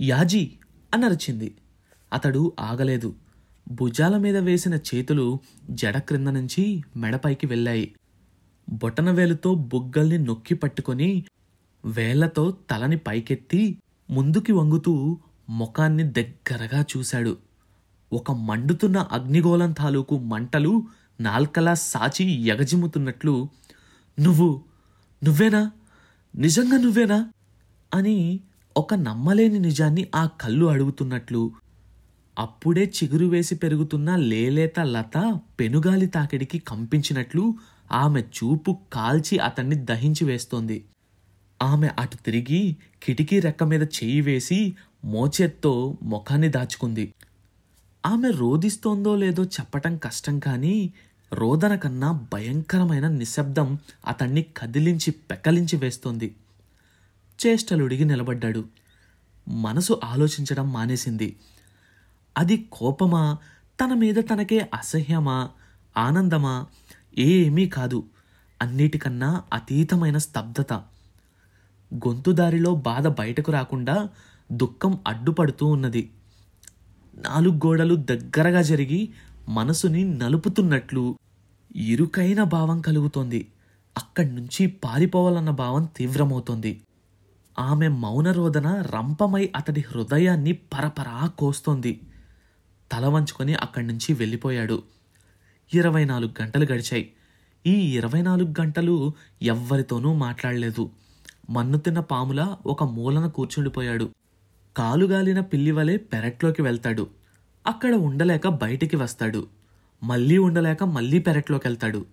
యాజీ అనరిచింది. అతడు ఆగలేదు. భుజాల మీద వేసిన చేతులు జడ క్రింద నుంచి మెడపైకి వెళ్ళాయి. బొటనవేలుతో బుగ్గల్ని నొక్కి పట్టుకొని వేళ్ళతో తలని పైకెత్తి ముందుకి వంగుతూ ముఖాన్ని దగ్గరగా చూశాడు. ఒక మండుతున్న అగ్నిగోళం తాలూకు మంటలు నాల్కలా సాచి ఎగజిమ్ముతున్నట్లు నువ్వు నువ్వేనా? నిజంగా నువ్వేనా? అని ఒక నమ్మలేని నిజాన్ని ఆ కళ్ళు అడుగుతున్నట్లు. అప్పుడే చిగురు వేసి పెరుగుతున్న లేలేత లత పెనుగాలి తాకిడికి కంపించినట్లు ఆమె చూపు కాల్చి అతన్ని దహించి వేస్తోంది. ఆమె అటు తిరిగి కిటికీ రెక్క మీద చెయ్యి వేసి మోచేత్తో ముఖాన్ని దాచుకుంది. ఆమె రోదిస్తోందో లేదో చెప్పటం కష్టం కానీ రోదన కన్నా భయంకరమైన నిశ్శబ్దం అతన్ని కదిలించి పెకలించి వేస్తోంది. చేష్టలుడిగి నిలబడ్డాడు. మనసు ఆలోచించడం మానేసింది. అది కోపమా? తన మీద తనకే అసహ్యమా? ఆనందమా? ఏమీ కాదు. అన్నిటికన్నా అతీతమైన స్తబ్దత గొంతుదారిలో బాధ బయటకు రాకుండా దుఃఖం అడ్డుపడుతూ ఉన్నది. నాలుగు గోడలు దగ్గరగా జరిగి మనసుని నలుపుతున్నట్లు ఇరుకైన భావం కలుగుతోంది. అక్కడి నుంచి పారిపోవాలన్న భావం తీవ్రమవుతోంది. ఆమె మౌనరోదన రంపమై అతడి హృదయాన్ని పరపరా కోస్తోంది. తల వంచుకొని అక్కడి నుంచి వెళ్ళిపోయాడు. ఇరవై నాలుగు గంటలు గడిచాయి. ఈ ఇరవై నాలుగు గంటలు ఎవ్వరితోనూ మాట్లాడలేదు. మన్ను తిన్న పాముల ఒక మూలన కూర్చుండిపోయాడు. కాలుగాలిన పిల్లివలే పెరట్లోకి వెళ్తాడు. అక్కడ ఉండలేక బయటికి వస్తాడు. మళ్ళీ ఉండలేక మళ్ళీ పెరట్లోకి వెళ్తాడు.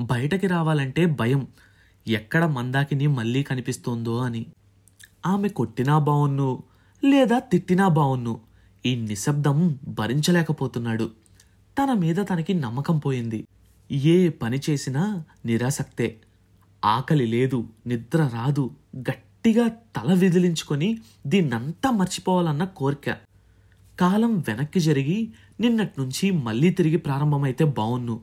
బయటకి రావాలంటే భయం. ఎక్కడ మందాకిని మళ్ళీ కనిపిస్తోందో అని. ఆమె కొట్టినా బావున్ను లేదా తిట్టినా బావున్ను ఈ నిశ్శబ్దం భరించలేకపోతున్నాడు. తన మీద తనకి నమ్మకం పోయింది. ఏ పని చేసినా నిరాసక్తే. ఆకలి లేదు నిద్ర రాదు గట్టిగా తల విదిలించుకొని దీన్నంతా మర్చిపోవాలన్న కోరిక. కాలం వెనక్కి జరిగి నిన్నటి నుంచి మళ్ళీ తిరిగి ప్రారంభమైతే బావున్ను.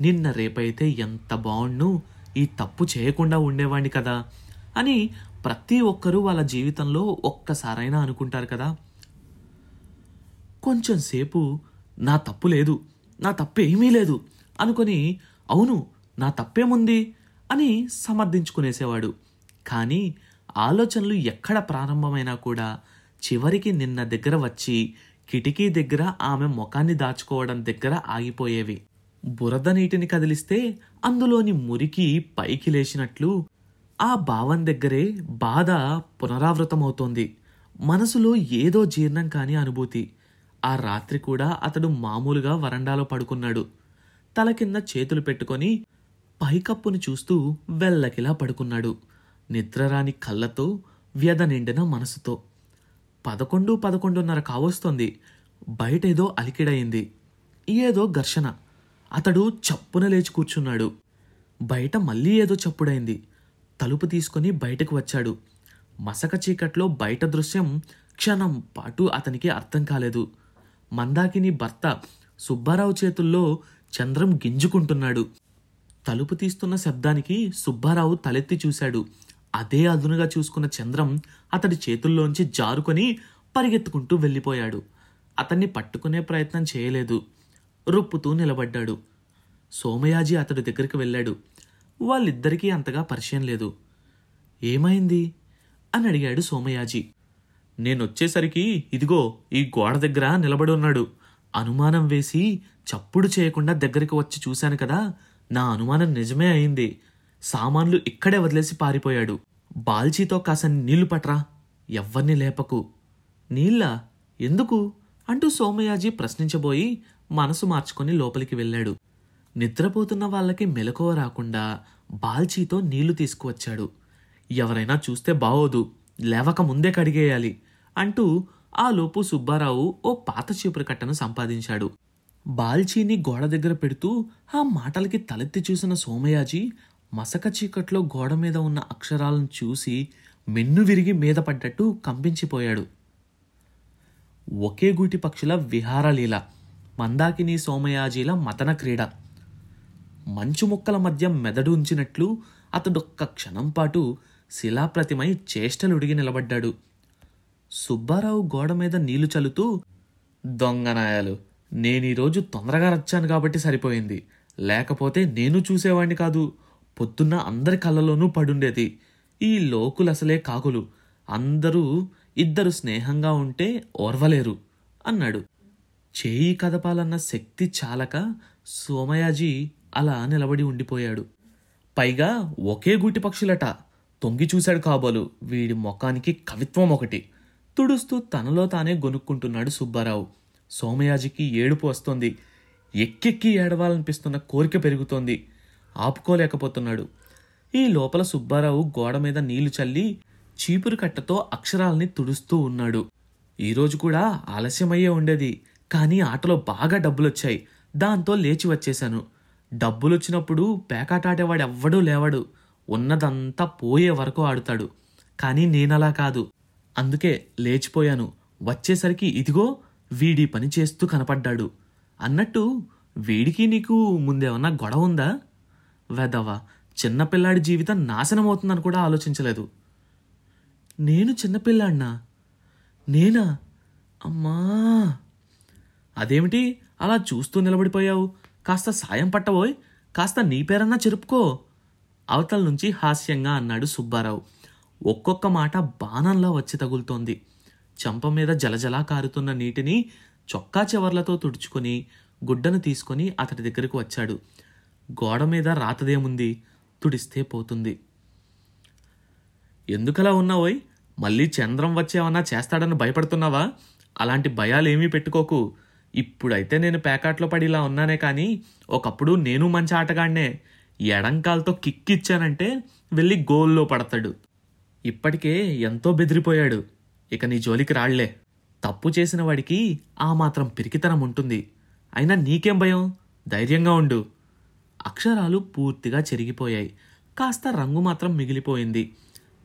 నిన్న రేపైతే ఎంత బావుణ్ణు ఈ తప్పు చేయకుండా ఉండేవాణ్ణి కదా అని ప్రతి ఒక్కరూ వాళ్ళ జీవితంలో ఒక్కసారైనా అనుకుంటారు కదా. కొంచెం సేపు నా తప్పు లేదు నా తప్పు ఏమీ లేదు అనుకొని అవును నా తప్పేముంది అని సమర్థించుకునేసేవాడు. కానీ ఆలోచనలు ఎక్కడ ప్రారంభమైనా కూడా చివరికి నిన్న దగ్గర వచ్చి కిటికీ దగ్గర ఆమె ముఖాన్ని దాచుకోవడం దగ్గర ఆగిపోయేవి. బురద నీటిని కదిలిస్తే అందులోని మురికి పైకి లేచినట్లు ఆ భావం దగ్గరే బాధ పునరావృతమవుతోంది. మనసులో ఏదో జీర్ణం కాని అనుభూతి. ఆ రాత్రి కూడా అతడు మామూలుగా వరండాలో పడుకున్నాడు. తల కింద చేతులు పెట్టుకొని పైకప్పును చూస్తూ వెల్లకిలా పడుకున్నాడు. నిద్రరాని కళ్ళతో వ్యధ నిండిన మనసుతో. పదకొండు పదకొండున్నర కావస్తోంది. బయటేదో అలికిడయింది. ఏదో ఘర్షణ. అతడు చప్పున లేచి కూర్చున్నాడు. బయట మళ్ళీ ఏదో చప్పుడైంది తలుపు తీసుకొని బయటకు వచ్చాడు. మసక చీకట్లో బయట దృశ్యం క్షణం పాటు అతనికి అర్థం కాలేదు. మందాకిని భర్త సుబ్బారావు చేతుల్లో చంద్రం గింజుకుంటున్నాడు. తలుపు తీస్తున్న శబ్దానికి సుబ్బారావు తలెత్తి చూశాడు. అదే అదునుగా చూసుకున్న చంద్రం అతడి చేతుల్లోంచి జారుకొని పరిగెత్తుకుంటూ వెళ్ళిపోయాడు. అతన్ని పట్టుకునే ప్రయత్నం చేయలేదు. రొప్పుతూ నిలబడ్డాడు. సోమయాజీ అతడి దగ్గరికి వెళ్ళాడు. వాళ్ళిద్దరికీ అంతగా పరిచయం లేదు. ఏమైంది? అని అడిగాడు సోమయాజీ. నేనొచ్చేసరికి ఇదిగో ఈ గోడ దగ్గర నిలబడి ఉన్నాడు. అనుమానం వేసి చప్పుడు చేయకుండా దగ్గరికి వచ్చి చూశాను కదా నా అనుమానం నిజమే అయింది. సామాన్లు ఇక్కడే వదిలేసి పారిపోయాడు. బాల్చీతో కాసని నీళ్ళు పట్రా ఎవ్వర్ని లేపకు. నీళ్ళ? ఎందుకు? అంటూ సోమయాజీ ప్రశ్నించబోయి మనసు మార్చుకొని లోపలికి వెళ్ళాడు. నిద్రపోతున్న వాళ్ళకి మెలకువ రాకుండా బాల్చీతో నీళ్ళు తీసుకువచ్చాడు. ఎవరైనా చూస్తే బావోదు లేవక ముందే కడిగేయాలి అంటూ ఆ లోపు సుబ్బారావు ఓ పాత చీపురు కట్టను సంపాదించాడు. బాల్చీని గోడ దగ్గర పెడుతూ ఆ మాటలకి తలెత్తి చూసిన సోమయాజీ మసక చీకట్లో గోడ మీద ఉన్న అక్షరాలను చూసి మెన్ను విరిగి మీద పడ్డట్టు కంపించిపోయాడు. ఒకే గూటి పక్షుల విహారలీల మందాకిని సోమయాజీల మతన క్రీడ. మంచు ముక్కల మధ్య మెదడు ఉంచినట్లు అతడొక్క క్షణం పాటు శిలాప్రతిమై చేష్టలుడిగి నిలబడ్డాడు. సుబ్బారావు గోడ మీద నీళ్ళు చల్లుతూ దొంగనాయాలు నేను ఈరోజు తొందరగా రచ్చాను కాబట్టి సరిపోయింది. లేకపోతే నేను చూసేవాణ్ణి కాదు. పొద్దున్న అందరి కళ్ళలోనూ పడుండేది. ఈ లోకులు అసలే కాకులు. అందరూ ఇద్దరు స్నేహంగా ఉంటే ఓర్వలేరు అన్నాడు. చేయి కదపాలన్న శక్తి చాలక సోమయాజీ అలా నిలబడి ఉండిపోయాడు. పైగా ఒకే గూటి పక్షులట. తొంగి చూశాడు కాబోలు. వీడి ముఖానికి కవిత్వం ఒకటి. తుడుస్తూ తనలో తానే గొనుక్కుంటున్నాడు సుబ్బారావు. సోమయాజికి ఏడుపు వస్తోంది. ఎక్కెక్కి ఏడవాలనిపిస్తున్న కోరిక పెరుగుతోంది. ఆపుకోలేకపోతున్నాడు. ఈ లోపల సుబ్బారావు గోడ మీద నీళ్ళు చల్లి చీపురు కట్టతో అక్షరాల్ని తుడుస్తూ ఉన్నాడు. ఈరోజు కూడా ఆలస్యమయ్యే ఉండేది. కానీ ఆటలో బాగా డబ్బులొచ్చాయి. దాంతో లేచి వచ్చేశాను. డబ్బులొచ్చినప్పుడు పేకాటాడేవాడు ఎవ్వడూ లేవడు. ఉన్నదంతా పోయే వరకు ఆడుతాడు. కానీ నేనలా కాదు. అందుకే లేచిపోయాను. వచ్చేసరికి ఇదిగో వీడి పని చేస్తూ కనపడ్డాడు. అన్నట్టు వీడికి నీకు ముందేమన్నా గొడవ ఉందా? వెదవా చిన్నపిల్లాడి జీవితం నాశనమవుతుందని కూడా ఆలోచించలేదు. నేను చిన్నపిల్లాడినా నేనా? అమ్మా! అదేమిటి? అలా చూస్తూ నిలబడిపోయావు? కాస్త సాయం పట్టబోయ్. కాస్త నీ పేరన్నా చెరుపుకో. అవతల నుంచి హాస్యంగా అన్నాడు సుబ్బారావు. ఒక్కొక్క మాట బాణంలా వచ్చి తగులుతోంది. చంప మీద జలజలా కారుతున్న నీటిని చొక్కా చివర్లతో తుడుచుకొని గుడ్డను తీసుకొని అతడి దగ్గరకు వచ్చాడు. గోడ మీద రాతదేముంది? తుడిస్తే పోతుంది. ఎందుకలా ఉన్నావోయ్? మళ్ళీ చంద్రం వచ్చేవన్నా చేస్తాడని భయపడుతున్నావా? అలాంటి భయాలేమీ పెట్టుకోకు. ఇప్పుడైతే నేను పేకాట్లో పడి ఇలా ఉన్నానే కానీ ఒకప్పుడు నేను మంచి ఆటగాడినే ఎడంకాలతో కిక్కిచ్చానంటే వెళ్ళి గోల్లో పడతాడు. ఇప్పటికే ఎంతో బెదిరిపోయాడు. ఇక నీ జోలికి రాళ్ళే. తప్పు చేసిన వాడికి ఆ మాత్రం పిరికితనం ఉంటుంది. అయినా నీకేం భయం? ధైర్యంగా ఉండు. అక్షరాలు పూర్తిగా చెరిగిపోయాయి. కాస్త రంగు మాత్రం మిగిలిపోయింది.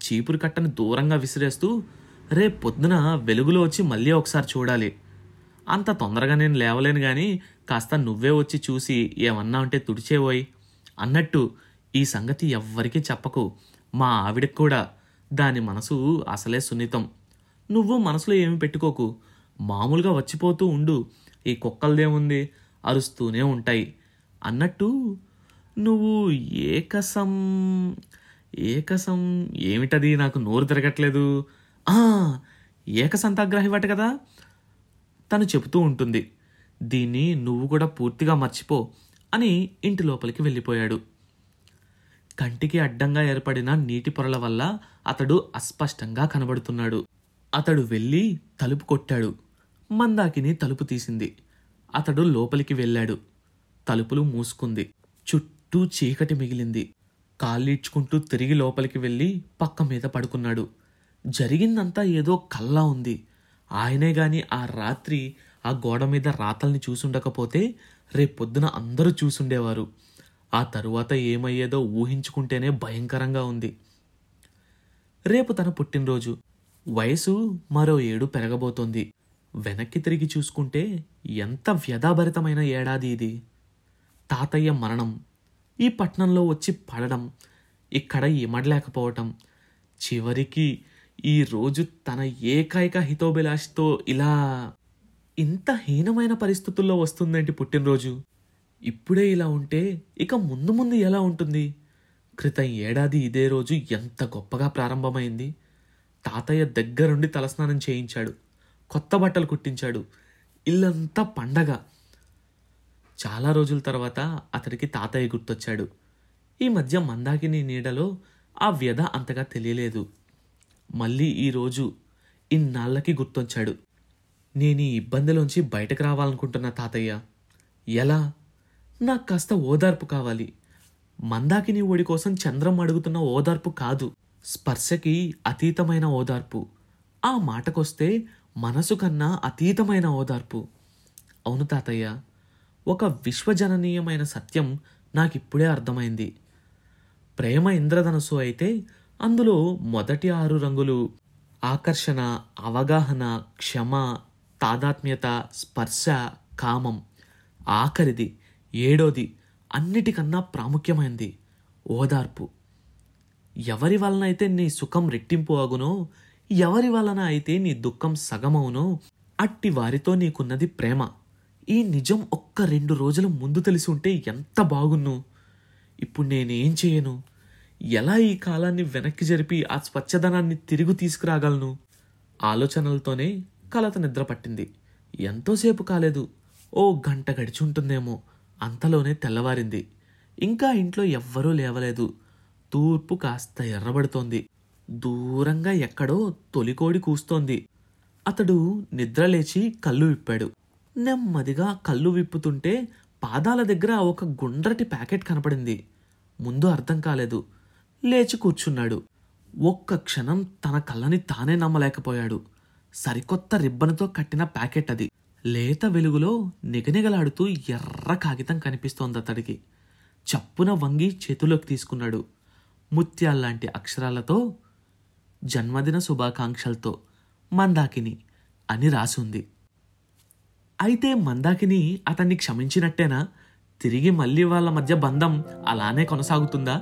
చీపురు కట్టను దూరంగా విసిరేస్తూ రేపు పొద్దున వెలుగులో వచ్చి మళ్ళీ ఒకసారి చూడాలి. అంత తొందరగా నేను లేవలేను గాని కాస్త నువ్వే వచ్చి చూసి ఏమన్నా ఉంటే తుడిచేవోయ్ అన్నట్టు ఈ సంగతి ఎవ్వరికీ చెప్పకు. మా ఆవిడకి కూడా దాని మనసు అసలే సున్నితం. నువ్వు మనసులో ఏమి పెట్టుకోకు. మామూలుగా వచ్చిపోతూ ఉండు. ఈ కుక్కలదేముంది? అరుస్తూనే ఉంటాయి. అన్నట్టు నువ్వు ఏకసం ఏకసం ఏమిటది? నాకు నోరు తిరగట్లేదు. ఆ కదా? తను చెబుతూ ఉంటుంది. దీన్ని నువ్వు కూడా పూర్తిగా మర్చిపో అని ఇంటి లోపలికి వెళ్ళిపోయాడు. కంటికి అడ్డంగా ఏర్పడిన నీటి పొరల వల్ల అతడు అస్పష్టంగా కనబడుతున్నాడు. అతడు వెళ్ళి తలుపు కొట్టాడు. మందాకిని తలుపు తీసింది. అతడు లోపలికి వెళ్ళాడు. తలుపులు మూసుకుంది. చుట్టూ చీకటి మిగిలింది. కాళ్ళీడ్చుకుంటూ తిరిగి లోపలికి వెళ్ళి పక్క మీద పడుకున్నాడు. జరిగిందంతా ఏదో కల్లా ఉంది. ఆయనే గాని ఆ రాత్రి ఆ గోడ మీద రాతల్ని చూసుండకపోతే రేపొద్దున అందరూ చూసుండేవారు. ఆ తరువాత ఏమయ్యేదో ఊహించుకుంటేనే భయంకరంగా ఉంది. రేపు తన పుట్టినరోజు. వయసు మరో ఏడు పెరగబోతోంది. వెనక్కి తిరిగి చూసుకుంటే ఎంత వ్యధాభరితమైన ఏడాది ఇది. తాతయ్య మరణం. ఈ పట్నంలో వచ్చి పడడం. ఇక్కడ ఇమడలేకపోవటం. చివరికి ఈ రోజు తన ఏకైక హితోభిలాషితో ఇలా ఇంత హీనమైన పరిస్థితుల్లో వస్తుందేంటి పుట్టినరోజు? ఇప్పుడే ఇలా ఉంటే ఇక ముందు ముందు ఎలా ఉంటుంది? క్రితం ఏడాది ఇదే రోజు ఎంత గొప్పగా ప్రారంభమైంది. తాతయ్య దగ్గరుండి తలస్నానం చేయించాడు. కొత్త బట్టలు కుట్టించాడు. ఇల్లంతా పండగ. చాలా రోజుల తర్వాత అతడికి తాతయ్య గుర్తొచ్చాడు. ఈ మధ్య మందాకిని నీడలో ఆ వ్యధ అంతగా తెలియలేదు. మళ్ళీ ఈరోజు ఇన్నాళ్ళకి గుర్తొచ్చాడు. నేను ఈ ఇబ్బందిలోంచి బయటకు రావాలనుకుంటున్న తాతయ్య. ఎలా? నాకు కాస్త ఓదార్పు కావాలి. మందాకిని ఓడి కోసం చంద్రం అడుగుతున్న ఓదార్పు కాదు. స్పర్శకి అతీతమైన ఓదార్పు. ఆ మాటకొస్తే మనసు కన్నా అతీతమైన ఓదార్పు. అవును తాతయ్య ఒక విశ్వజననీయమైన సత్యం నాకిప్పుడే అర్థమైంది. ప్రేమ ఇంద్రధనస్సు అయితే అందులో మొదటి ఆరు రంగులు ఆకర్షణ అవగాహన క్షమ తాదాత్మ్యత స్పర్శ కామం. ఆఖరిది ఏడోది అన్నిటికన్నా ప్రాముఖ్యమైనది ఓదార్పు. ఎవరి వలన అయితే నీ సుఖం రెట్టింపు అగునో ఎవరి వలన అయితే నీ దుఃఖం సగమవునో అట్టి వారితో నీకున్నది ప్రేమ. ఈ నిజం ఒక్క రెండు రోజుల ముందు తెలిసి ఉంటే ఎంత బాగున్ను. ఇప్పుడు నేనేం చేయను? ఎలా ఈ కాలాన్ని వెనక్కి జరిపి ఆ స్వచ్ఛదనాన్ని తిరిగి తీసుకురాగలను? ఆలోచనలతోనే కలత నిద్ర పట్టింది. ఎంతోసేపు కాలేదు. ఓ గంట గడిచి ఉంటుందేమో అంతలోనే తెల్లవారింది. ఇంకా ఇంట్లో ఎవ్వరూ లేవలేదు. తూర్పు కాస్త ఎర్రబడుతోంది. దూరంగా ఎక్కడో తొలికోడి కూస్తోంది. అతడు నిద్రలేచి కళ్ళు విప్పాడు. నెమ్మదిగా కళ్ళు విప్పుతుంటే పాదాల దగ్గర ఒక గుండ్రటి ప్యాకెట్ కనపడింది. ముందు అర్థం కాలేదు. లేచి కూర్చున్నాడు. ఒక్క క్షణం తన కళ్ళని తానే నమ్మలేకపోయాడు. సరికొత్త రిబ్బన్తో కట్టిన ప్యాకెట్ అది. లేత వెలుగులో నిగనిగలాడుతూ ఎర్ర కాగితం కనిపిస్తోంది అతడికి. చప్పున వంగి చేతిలోకి తీసుకున్నాడు. ముత్యాల్లాంటి అక్షరాలతో జన్మదిన శుభాకాంక్షలతో మందాకిని అని రాసుంది. అయితే మందాకిని అతన్ని క్షమించినట్టేనా? తిరిగి మళ్ళీ వాళ్ళ మధ్య బంధం అలానే కొనసాగుతుందా?